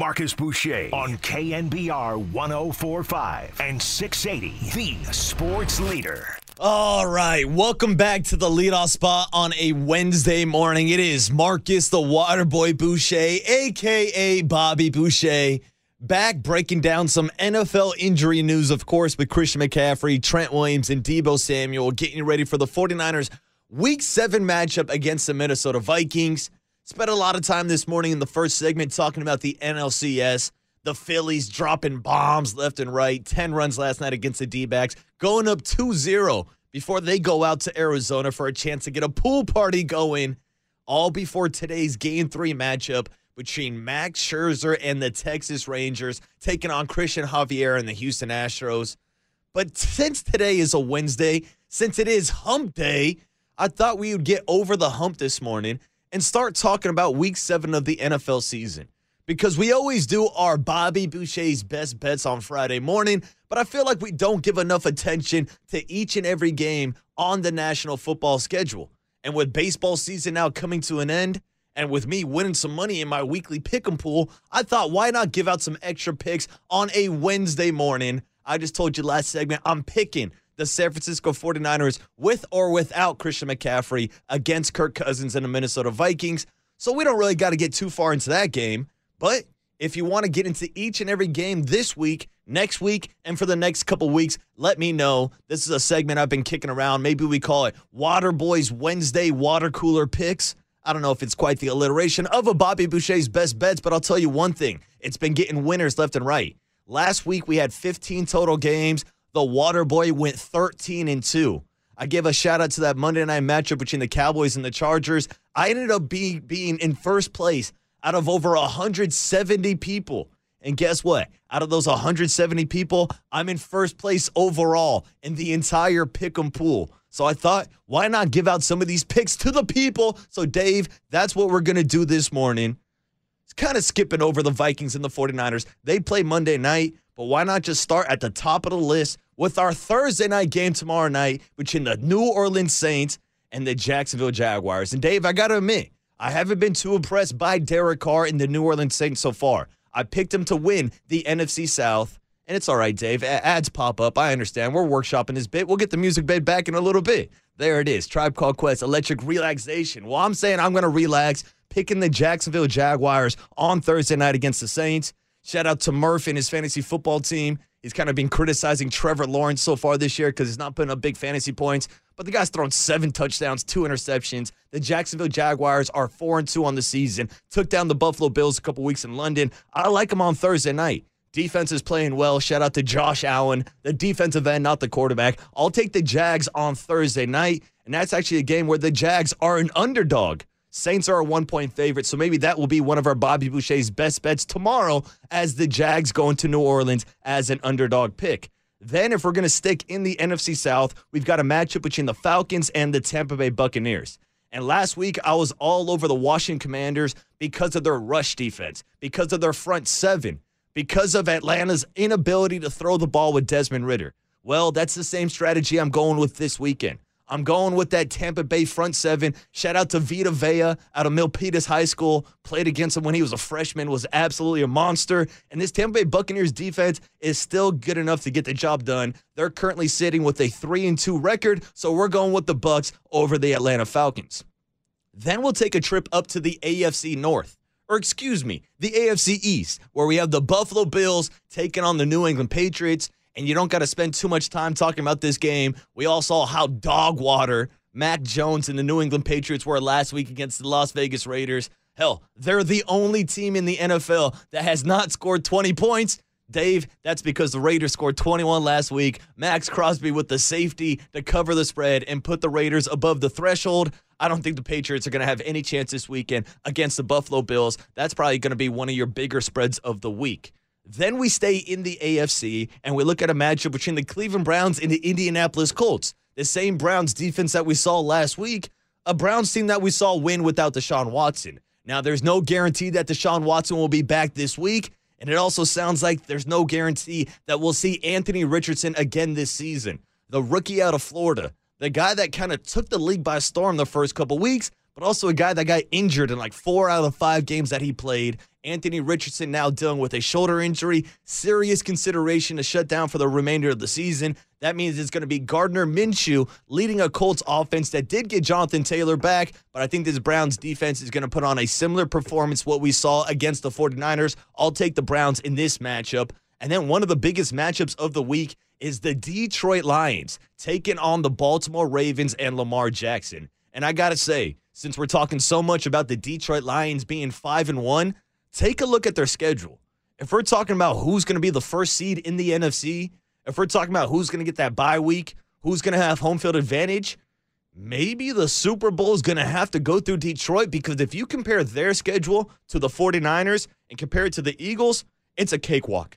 Markus Boucher on KNBR 1045 and 680, the sports leader. All right, welcome back to the leadoff spot on a Wednesday morning. It is Markus the Waterboy Boucher, aka Bobby Boucher, back breaking down some NFL injury news, of course, with Christian McCaffrey, Trent Williams, and Deebo Samuel, getting you ready for the 49ers week seven matchup against the Minnesota Vikings. Spent a lot of time this morning in the first segment talking about the NLCS. The Phillies dropping bombs left and right. 10 runs last night against the D backs, going up 2 0 before they go out to Arizona for a chance to get a pool party going. All before today's game three matchup between Max Scherzer and the Texas Rangers, taking on Cristian Javier and the Houston Astros. But since today is a Wednesday, since it is hump day, I thought we would get over the hump this morning and start talking about week seven of the NFL season. Because we always do our Bobby Boucher's best bets on Friday morning, but I feel like we don't give enough attention to each and every game on the national football schedule. And with baseball season now coming to an end, and with me winning some money in my weekly pick 'em pool, I thought why not give out some extra picks on a Wednesday morning? I just told you last segment, I'm picking the San Francisco 49ers with or without Christian McCaffrey against Kirk Cousins and the Minnesota Vikings. So we don't really got to get too far into that game. But if you want to get into each and every game this week, next week, and for the next couple weeks, let me know. This is a segment I've been kicking around. Maybe we call it Water Boys Wednesday Water Cooler Picks. I don't know if it's quite the alliteration of a Bobby Boucher's best bets, but I'll tell you one thing it's been getting winners left and right. Last week we had 15 total games the Water Boy went 13 and 2. I give a shout out to that Monday night matchup between the Cowboys and the Chargers. I ended up being being in first place out of over 170 people. And guess what? Out of those 170 people, I'm in first place overall in the entire pick'em pool. So I thought, why not give out some of these picks to the people? So Dave, that's what we're going to do this morning. It's kind of skipping over the Vikings and the 49ers. They play Monday night. But why not just start at the top of the list with our Thursday night game tomorrow night between the New Orleans Saints and the Jacksonville Jaguars? And Dave, I got to admit, I haven't been too impressed by Derek Carr and the New Orleans Saints so far. I picked him to win the NFC South. And it's all right, Dave. Ads pop up. I understand. We're workshopping this bit. We'll get the music bit back in a little bit. There it is. Tribe Called Quest, Electric Relaxation. Well, I'm saying I'm going to relax, picking the Jacksonville Jaguars on Thursday night against the Saints. Shout out to Murph and his fantasy football team. He's kind of been criticizing Trevor Lawrence so far this year because he's not putting up big fantasy points. But the guy's thrown seven touchdowns, two interceptions. The Jacksonville Jaguars are four and two on the season. Took down the Buffalo Bills a couple weeks in London. I like them on Thursday night. Defense is playing well. Shout out to Josh Allen, the defensive end, not the quarterback. I'll take the Jags on Thursday night. And that's actually a game where the Jags are an underdog. Saints are a one point favorite, so maybe that will be one of our Bobby Boucher's best bets tomorrow as the Jags go into New Orleans as an underdog pick. Then, if we're going to stick in the NFC South, we've got a matchup between the Falcons and the Tampa Bay Buccaneers. And last week, I was all over the Washington Commanders because of their rush defense, because of their front seven, because of Atlanta's inability to throw the ball with Desmond Ridder. Well, that's the same strategy I'm going with this weekend. I'm going with that Tampa Bay front seven. Shout out to Vita Vea out of Milpitas High School. Played against him when he was a freshman, was absolutely a monster. And this Tampa Bay Buccaneers defense is still good enough to get the job done. They're currently sitting with a 3 and 2 record, so we're going with the Bucks over the Atlanta Falcons. Then we'll take a trip up to the AFC North. Or excuse me, the AFC East, where we have the Buffalo Bills taking on the New England Patriots and you don't got to spend too much time talking about this game. We all saw how dog water Mac Jones and the New England Patriots were last week against the Las Vegas Raiders. Hell, they're the only team in the NFL that has not scored 20 points. Dave, that's because the Raiders scored 21 last week. Maxx Crosby with the safety to cover the spread and put the Raiders above the threshold. I don't think the Patriots are going to have any chance this weekend against the Buffalo Bills. That's probably going to be one of your bigger spreads of the week. Then we stay in the AFC and we look at a matchup between the Cleveland Browns and the Indianapolis Colts. The same Browns defense that we saw last week, a Browns team that we saw win without Deshaun Watson. Now, there's no guarantee that Deshaun Watson will be back this week, and it also sounds like there's no guarantee that we'll see Anthony Richardson again this season. The rookie out of Florida, the guy that kind of took the league by storm the first couple weeks, but also a guy that got injured in like four out of the five games that he played. Anthony Richardson now dealing with a shoulder injury, serious consideration to shut down for the remainder of the season. That means it's going to be Gardner Minshew leading a Colts offense that did get Jonathan Taylor back, but I think this Browns defense is going to put on a similar performance what we saw against the 49ers. I'll take the Browns in this matchup. And then one of the biggest matchups of the week is the Detroit Lions taking on the Baltimore Ravens and Lamar Jackson. And I got to say, since we're talking so much about the Detroit Lions being 5 and 1, take a look at their schedule. If we're talking about who's going to be the first seed in the NFC, if we're talking about who's going to get that bye week, who's going to have home field advantage, maybe the Super Bowl is going to have to go through Detroit because if you compare their schedule to the 49ers and compare it to the Eagles, it's a cakewalk.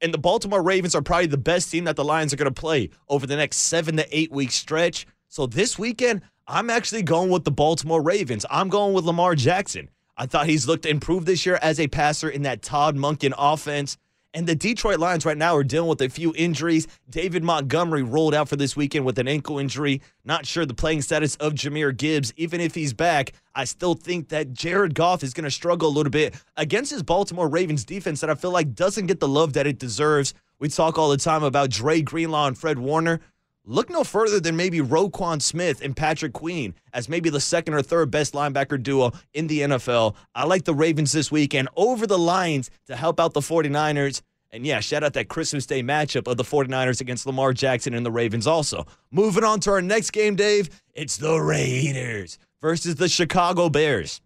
And the Baltimore Ravens are probably the best team that the Lions are going to play over the next seven to eight week stretch. So this weekend, I'm actually going with the Baltimore Ravens. I'm going with Lamar Jackson. I thought he's looked improved this year as a passer in that Todd Monken offense. And the Detroit Lions right now are dealing with a few injuries. David Montgomery rolled out for this weekend with an ankle injury. Not sure the playing status of Jahmyr Gibbs. Even if he's back, I still think that Jared Goff is going to struggle a little bit against his Baltimore Ravens defense that I feel like doesn't get the love that it deserves. We talk all the time about Dre Greenlaw and Fred Warner. Look no further than maybe Roquan Smith and Patrick Queen as maybe the second or third best linebacker duo in the NFL. I like the Ravens this week and over the Lions to help out the 49ers. And yeah, shout out that Christmas Day matchup of the 49ers against Lamar Jackson and the Ravens also. Moving on to our next game, Dave, it's the Raiders versus the Chicago Bears.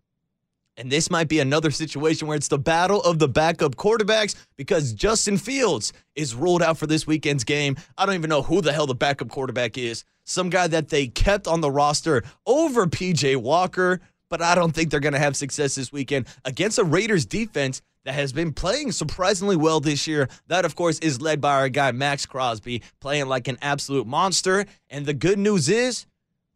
And this might be another situation where it's the battle of the backup quarterbacks because Justin Fields is ruled out for this weekend's game. I don't even know who the hell the backup quarterback is. Some guy that they kept on the roster over PJ Walker, but I don't think they're going to have success this weekend against a Raiders defense that has been playing surprisingly well this year. That, of course, is led by our guy Maxx Crosby, playing like an absolute monster. And the good news is,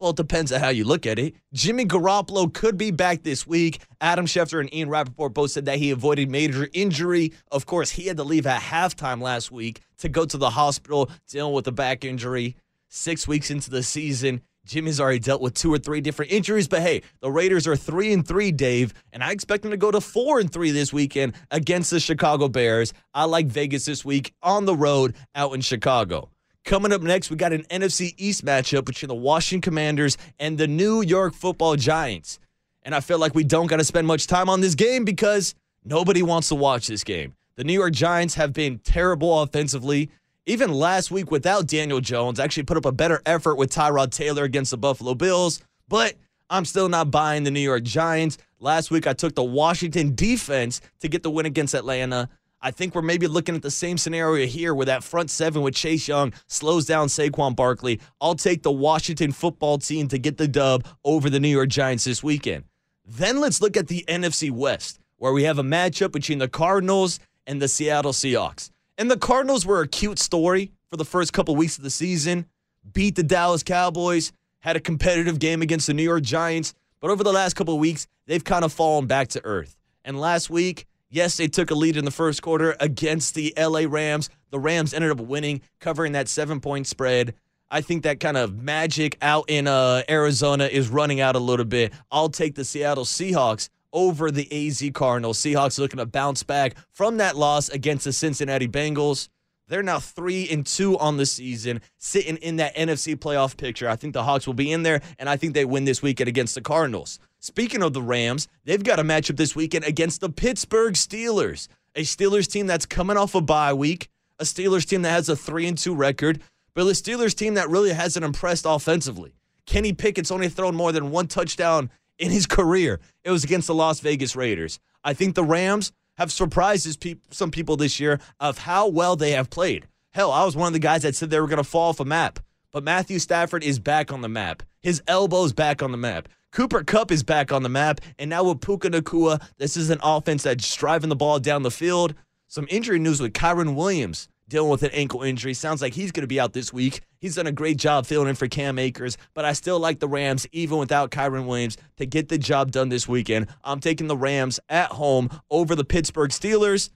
well, it depends on how you look at it. Jimmy Garoppolo could be back this week. Adam Schefter and Ian Rapoport both said that he avoided major injury. Of course, he had to leave at halftime last week to go to the hospital dealing with a back injury. Six weeks into the season, Jimmy's already dealt with two or three different injuries, but hey, the Raiders are three and three, Dave, and I expect them to go to four and three this weekend against the Chicago Bears. I like Vegas this week on the road out in Chicago. Coming up next, we got an NFC East matchup between the Washington Commanders and the New York Football Giants. And I feel like we don't got to spend much time on this game because nobody wants to watch this game. The New York Giants have been terrible offensively. Even last week without Daniel Jones, actually put up a better effort with Tyrod Taylor against the Buffalo Bills, but I'm still not buying the New York Giants. Last week I took the Washington defense to get the win against Atlanta. I think we're maybe looking at the same scenario here where that front seven with Chase Young slows down Saquon Barkley. I'll take the Washington football team to get the dub over the New York Giants this weekend. Then let's look at the NFC West, where we have a matchup between the Cardinals and the Seattle Seahawks. And the Cardinals were a cute story for the first couple weeks of the season, beat the Dallas Cowboys, had a competitive game against the New York Giants, but over the last couple weeks, they've kind of fallen back to earth. And last week, Yes, they took a lead in the first quarter against the LA Rams. The Rams ended up winning, covering that seven point spread. I think that kind of magic out in uh, Arizona is running out a little bit. I'll take the Seattle Seahawks over the AZ Cardinals. Seahawks looking to bounce back from that loss against the Cincinnati Bengals. They're now three and two on the season, sitting in that NFC playoff picture. I think the Hawks will be in there, and I think they win this weekend against the Cardinals. Speaking of the Rams, they've got a matchup this weekend against the Pittsburgh Steelers, a Steelers team that's coming off a bye week, a Steelers team that has a 3 and 2 record, but a Steelers team that really hasn't impressed offensively. Kenny Pickett's only thrown more than one touchdown in his career. It was against the Las Vegas Raiders. I think the Rams have surprised some people this year of how well they have played. Hell, I was one of the guys that said they were going to fall off a map, but Matthew Stafford is back on the map. His elbow's back on the map. Cooper Kupp is back on the map. And now with Puka Nacua, this is an offense that's driving the ball down the field. Some injury news with Kyren Williams dealing with an ankle injury. Sounds like he's going to be out this week. He's done a great job filling in for Cam Akers, but I still like the Rams, even without Kyren Williams, to get the job done this weekend. I'm taking the Rams at home over the Pittsburgh Steelers.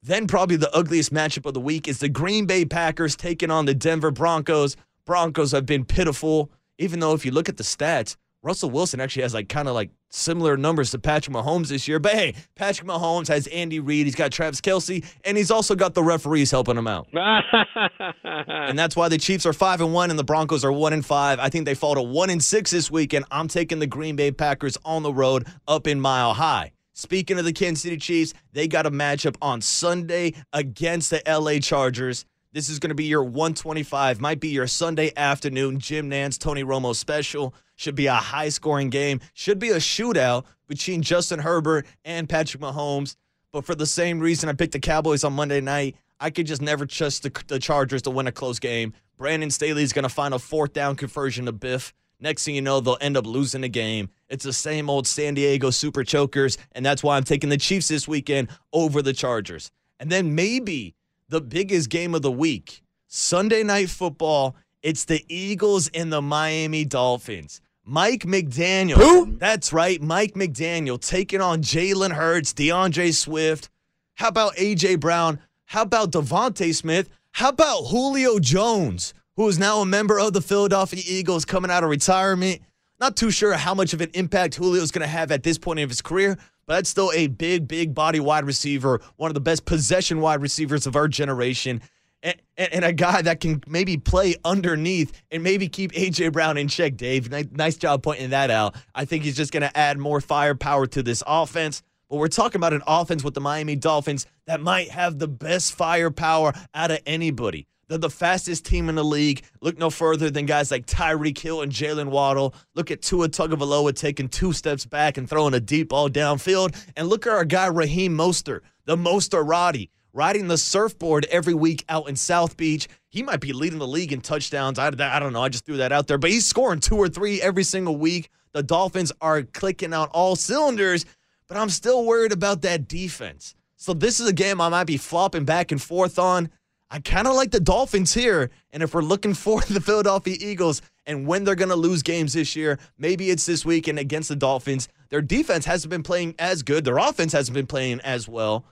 Then, probably the ugliest matchup of the week is the Green Bay Packers taking on the Denver Broncos. Broncos have been pitiful, even though if you look at the stats, Russell Wilson actually has like kind of like similar numbers to Patrick Mahomes this year. But hey, Patrick Mahomes has Andy Reid, he's got Travis Kelce, and he's also got the referees helping him out. [LAUGHS] and that's why the Chiefs are five and one and the Broncos are one and five. I think they fall to one and six this weekend. I'm taking the Green Bay Packers on the road up in Mile High. Speaking of the Kansas City Chiefs, they got a matchup on Sunday against the LA Chargers. This is going to be your 125, might be your Sunday afternoon Jim Nantz, Tony Romo special. Should be a high scoring game. Should be a shootout between Justin Herbert and Patrick Mahomes. But for the same reason I picked the Cowboys on Monday night, I could just never trust the, the Chargers to win a close game. Brandon Staley is going to find a fourth down conversion to Biff. Next thing you know, they'll end up losing the game. It's the same old San Diego Super Chokers, and that's why I'm taking the Chiefs this weekend over the Chargers. And then maybe the biggest game of the week, Sunday Night Football. It's the Eagles and the Miami Dolphins. Mike McDaniel. Who? That's right, Mike McDaniel taking on Jalen Hurts, D'Andre Swift. How about AJ Brown? How about DeVonta Smith? How about Julio Jones, who is now a member of the Philadelphia Eagles coming out of retirement? Not too sure how much of an impact Julio is going to have at this point of his career, but that's still a big, big body wide receiver, one of the best possession wide receivers of our generation and, and, a guy that can maybe play underneath and maybe keep AJ Brown in check, Dave. Nice, job pointing that out. I think he's just going to add more firepower to this offense. But we're talking about an offense with the Miami Dolphins that might have the best firepower out of anybody. They're the fastest team in the league. Look no further than guys like Tyreek Hill and Jaylen Waddle. Look at Tua Tagovailoa taking two steps back and throwing a deep ball downfield. And look at our guy Raheem Mostert, the Mosterati riding the surfboard every week out in South Beach. He might be leading the league in touchdowns. I, I don't know. I just threw that out there. But he's scoring two or three every single week. The Dolphins are clicking out all cylinders, but I'm still worried about that defense. So this is a game I might be flopping back and forth on. I kind of like the Dolphins here. And if we're looking for [LAUGHS] the Philadelphia Eagles and when they're going to lose games this year, maybe it's this week and against the Dolphins. Their defense hasn't been playing as good, their offense hasn't been playing as well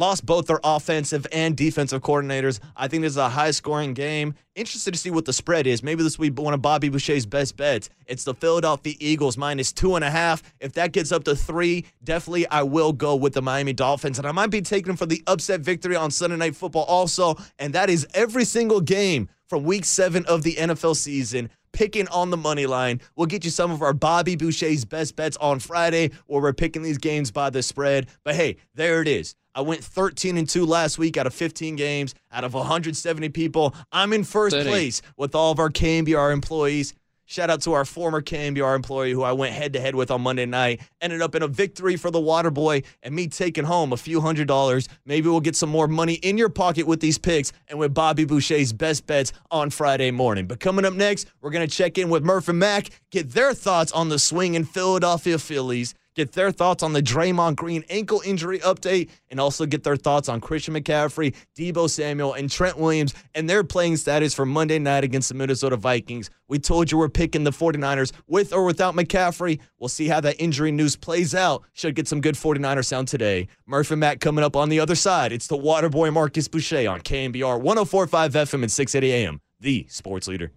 lost both their offensive and defensive coordinators. I think this is a high scoring game. Interested to see what the spread is. Maybe this will be one of Bobby Boucher's best bets. It's the Philadelphia Eagles minus two and a half. If that gets up to three, definitely I will go with the Miami Dolphins. And I might be taking them for the upset victory on Sunday Night Football also. And that is every single game from week seven of the NFL season picking on the money line. We'll get you some of our Bobby Boucher's best bets on Friday, where we're picking these games by the spread. But hey, there it is. I went 13 and 2 last week out of 15 games, out of 170 people. I'm in first place with all of our KNBR employees. Shout out to our former KNBR employee who I went head to head with on Monday night. Ended up in a victory for the Water Boy and me taking home a few hundred dollars. Maybe we'll get some more money in your pocket with these picks and with Bobby Boucher's best bets on Friday morning. But coming up next, we're going to check in with Murph and Mac, get their thoughts on the swing in Philadelphia Phillies get their thoughts on the Draymond Green ankle injury update, and also get their thoughts on Christian McCaffrey, Deebo Samuel, and Trent Williams and their playing status for Monday night against the Minnesota Vikings. We told you we're picking the 49ers with or without McCaffrey. We'll see how that injury news plays out. Should get some good 49er sound today. Murph and Matt coming up on the other side. It's the Waterboy Markus Boucher on KNBR 1045 FM and 680 AM, the sports leader.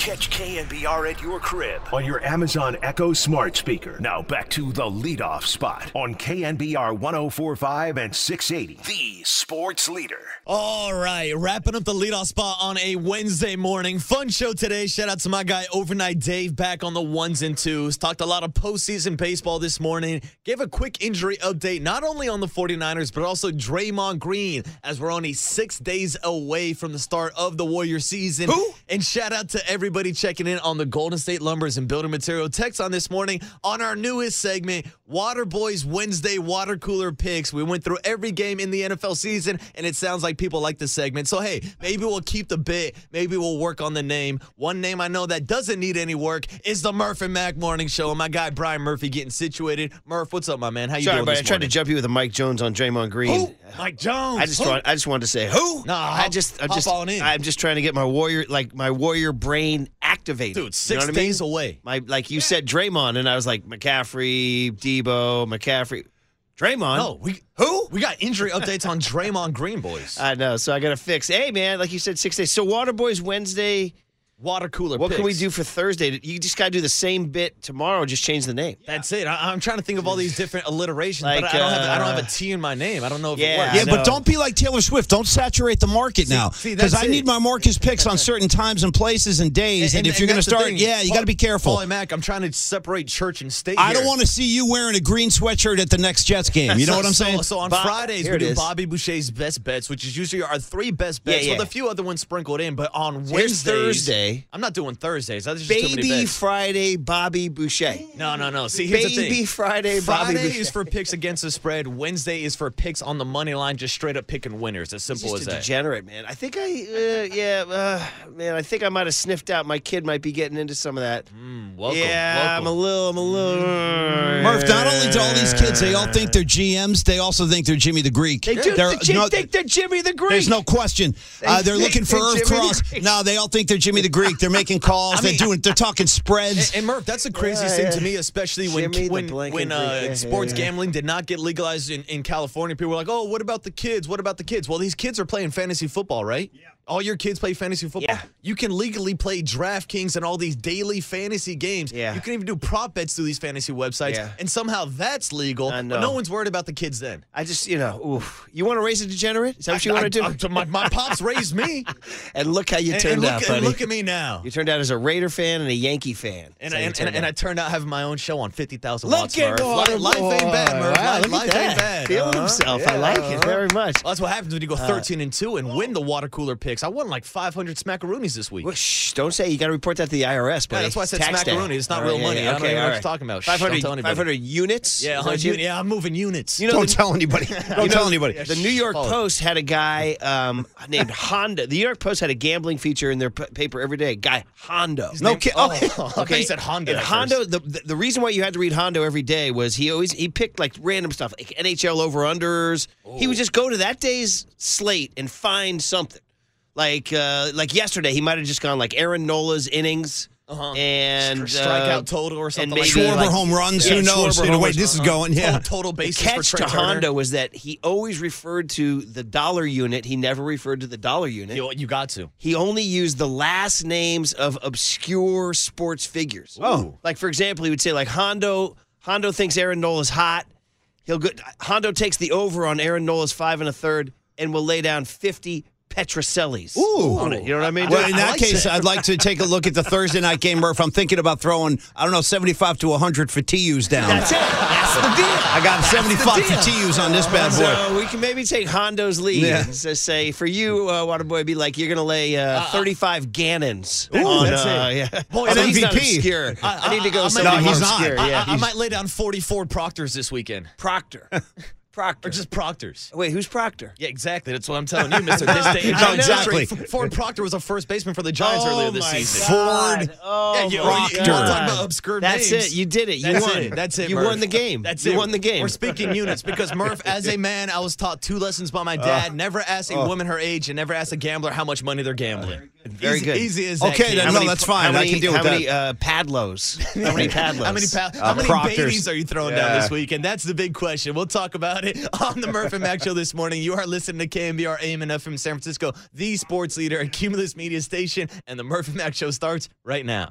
Catch KNBR at your crib on your Amazon Echo smart speaker. Now back to the leadoff spot on KNBR 1045 and 680, the sports leader. All right, wrapping up the leadoff spot on a Wednesday morning. Fun show today. Shout out to my guy Overnight Dave back on the ones and twos. Talked a lot of postseason baseball this morning. Gave a quick injury update, not only on the 49ers, but also Draymond Green, as we're only six days away from the start of the Warrior season. Who? And shout out to everybody everybody checking in on the Golden State Lumbers and Building Material text on this morning on our newest segment, Water Boys Wednesday Water Cooler Picks. We went through every game in the NFL season, and it sounds like people like this segment. So, hey, maybe we'll keep the bit. Maybe we'll work on the name. One name I know that doesn't need any work is the Murph and Mac Morning Show. And my guy Brian Murphy getting situated. Murph, what's up, my man? How you Sorry, doing but this I tried to jump you with a Mike Jones on Draymond Green. Who? Mike Jones. I just want, I just wanted to say who? Nah, I just I'm just. I'm just trying to get my warrior like my warrior brain activated. Dude, You know six I mean? days away. My like you said Draymond and I was like McCaffrey, Deebo, McCaffrey, Draymond. No, we who? we got injury updates on Draymond Green, boys. I know, so I got to fix. Hey man, like you said, six days. So Waterboys Wednesday. Water cooler. What can we do for Thursday? You just got to do the same bit tomorrow. Just change the name. That's it. I, I'm trying to think of all these different alliterations, Like, but I don't have I don't uh, have a T in my name. I don't know if Yeah, it works. Yeah, but don't be like Taylor Swift. Don't saturate the market now. Because I need my Markus picks on certain times and places and days. And, if you're going to start, thing. yeah, you got to be careful. Paulie Mac, I'm trying to separate church and state. I don't want to see you wearing a green sweatshirt at the next Jets game. You know So- what I'm [LAUGHS] saying? So, on Bob- Fridays here we it do is. Bobby Boucher's best bets, which is usually our three best bets Yeah, with a few other ones sprinkled in. But on Here's Wednesdays, Thursday. I'm not doing Thursdays. That's just too many Baby. Friday, Bobby Boucher. No, no, no. See, here's the thing. Baby Friday, Bobby Friday Boucher. is for picks against the spread. Wednesday is for picks on the money line, just straight up picking winners. As simple Just as a that. degenerate, man. I think I, uh, yeah, uh, man. I think I might have sniffed out. My kid might be getting into some of that. Mm, welcome. yeah, welcome. I'm a little, I'm a little. Murph, not only do all these kids, they all think they're GMs, they also think they're Jimmy the Greek. They do. They're- They no- think they're Jimmy the Greek. There's no question. Uh, they're looking for they're Irv Jimmy the Cross. Greek. No, they all think they're Jimmy the Greek. They're making calls. I mean- they're doing. They're talking spreads. And, and Murph, that's the craziest Yeah, thing to me, especially when Jimmy when when uh, Yeah, sports yeah, yeah. gambling did not get legalized in, in California. People were like, "Oh, what about the kids? What about the kids?" Well, these kids are playing fantasy football, right? Yeah. All your kids play fantasy football. Yeah. You can legally play DraftKings and all these daily fantasy games. Yeah. You can even do prop bets through these fantasy websites, Yeah. and somehow that's legal. I But know. no one's worried about the kids then. I just, you know, oof. you want to raise a degenerate? Is that what you want to do? I- my, my pops raised me, [LAUGHS] and look how you turned and look, out, and buddy. look at me now. You turned out as a Raider fan and a Yankee fan. And, I, and, turned and, and I out. turned out having my own show on 50,000 Look watts, at Murph. Water Life, life ain't bad, Murph. Wow, life life ain't bad. Feeling Uh-huh. himself. I like it uh-huh. very much. Well, that's what happens when you go 13 and 2 and win the water cooler picks. I won like 500 smackaroonies this week. Well, shh, don't say. You got to report that to the IRS, buddy. Yeah, that's why I said Tax day. It's not All real right, money. yeah, I don't okay, know what right. you're talking about. 500, tell 500 units? Yeah, Is that what you, you- yeah, I'm moving units. You know, Don't tell anybody. [LAUGHS] Don't tell anybody. The New York Post had a guy um, named Honda. The New York Post had a gambling feature in their paper every day. Guy Hondo. No kid. Oh, [LAUGHS] thought you said Honda. And Hondo, the, the the reason why you had to read Hondo every day was he always he picked like random stuff, like NHL over unders. He would just go to that day's slate and find something. Like uh, like yesterday, he might have just gone like Aaron Nola's innings. Uh-huh. And Stri- strikeout uh, total or something and like maybe that. Schwarber like- home runs. Yeah, Who knows? Schwarber The home way runs. this is Uh-huh. going. Yeah. Total, total The basis catch for to Trea Turner. Hondo was that he always referred to the dollar unit. He never referred to the dollar unit. You, you got to. He only used the last names of obscure sports figures. Oh. like for example, he would say like Hondo. Hondo thinks Aaron Nola's hot. He'll go. Hondo takes the over on Aaron Nola's five and a third, and will lay down fifty Petrocellis Ooh. on it. You know what I mean? Well, in I that like case, I'd like to take a look at the Thursday night game, Murph. I'm thinking about throwing, I don't know, 75 to 100 for TUs down. That's it. That's the deal. I got 75 for TUs on this bad boy. So we can maybe take Hondo's lead Yeah. and say for you, uh, Waterboy, be like you're going to lay uh, 35 Gannons. Ooh, on, that's uh, it. Yeah. Boy, And so he's not MVP. obscure. I, need to go I- I somebody No, he's more not. obscure. I, yeah. I, I might lay down 44 Proctors this weekend. Proctor. [LAUGHS] Proctor. Or just Proctors. Wait, who's Proctor? Yeah, exactly. That's what I'm telling you, Mr. This day. No, exactly. Ford Proctor was a first baseman for the Giants Oh earlier this my season. God. Ford Oh, Yeah, you- you- my you wanna about obscure That's names? it. You did it. You That's won. it. That's it. You Murph. won the game. That's you it. won the game. We're speaking units because Murph, [LAUGHS] as a man, I was taught two lessons by my dad: never ask a woman her age, and never ask a gambler how much money they're gambling. Very easy, good. Easy as that. Okay, then, no, many- that's fine. How I many, can deal how with many that. uh, padlos? How many [LAUGHS] padlos? How many, pa- Uh, how many Proctors. babies are you throwing down this weekend? That's the big question. We'll talk about it [LAUGHS] on the Murph and Mac Show this morning. You are listening to KNBR AM and FM San Francisco, the sports leader and Cumulus Media Station, and the Murph and Mac Show starts right now.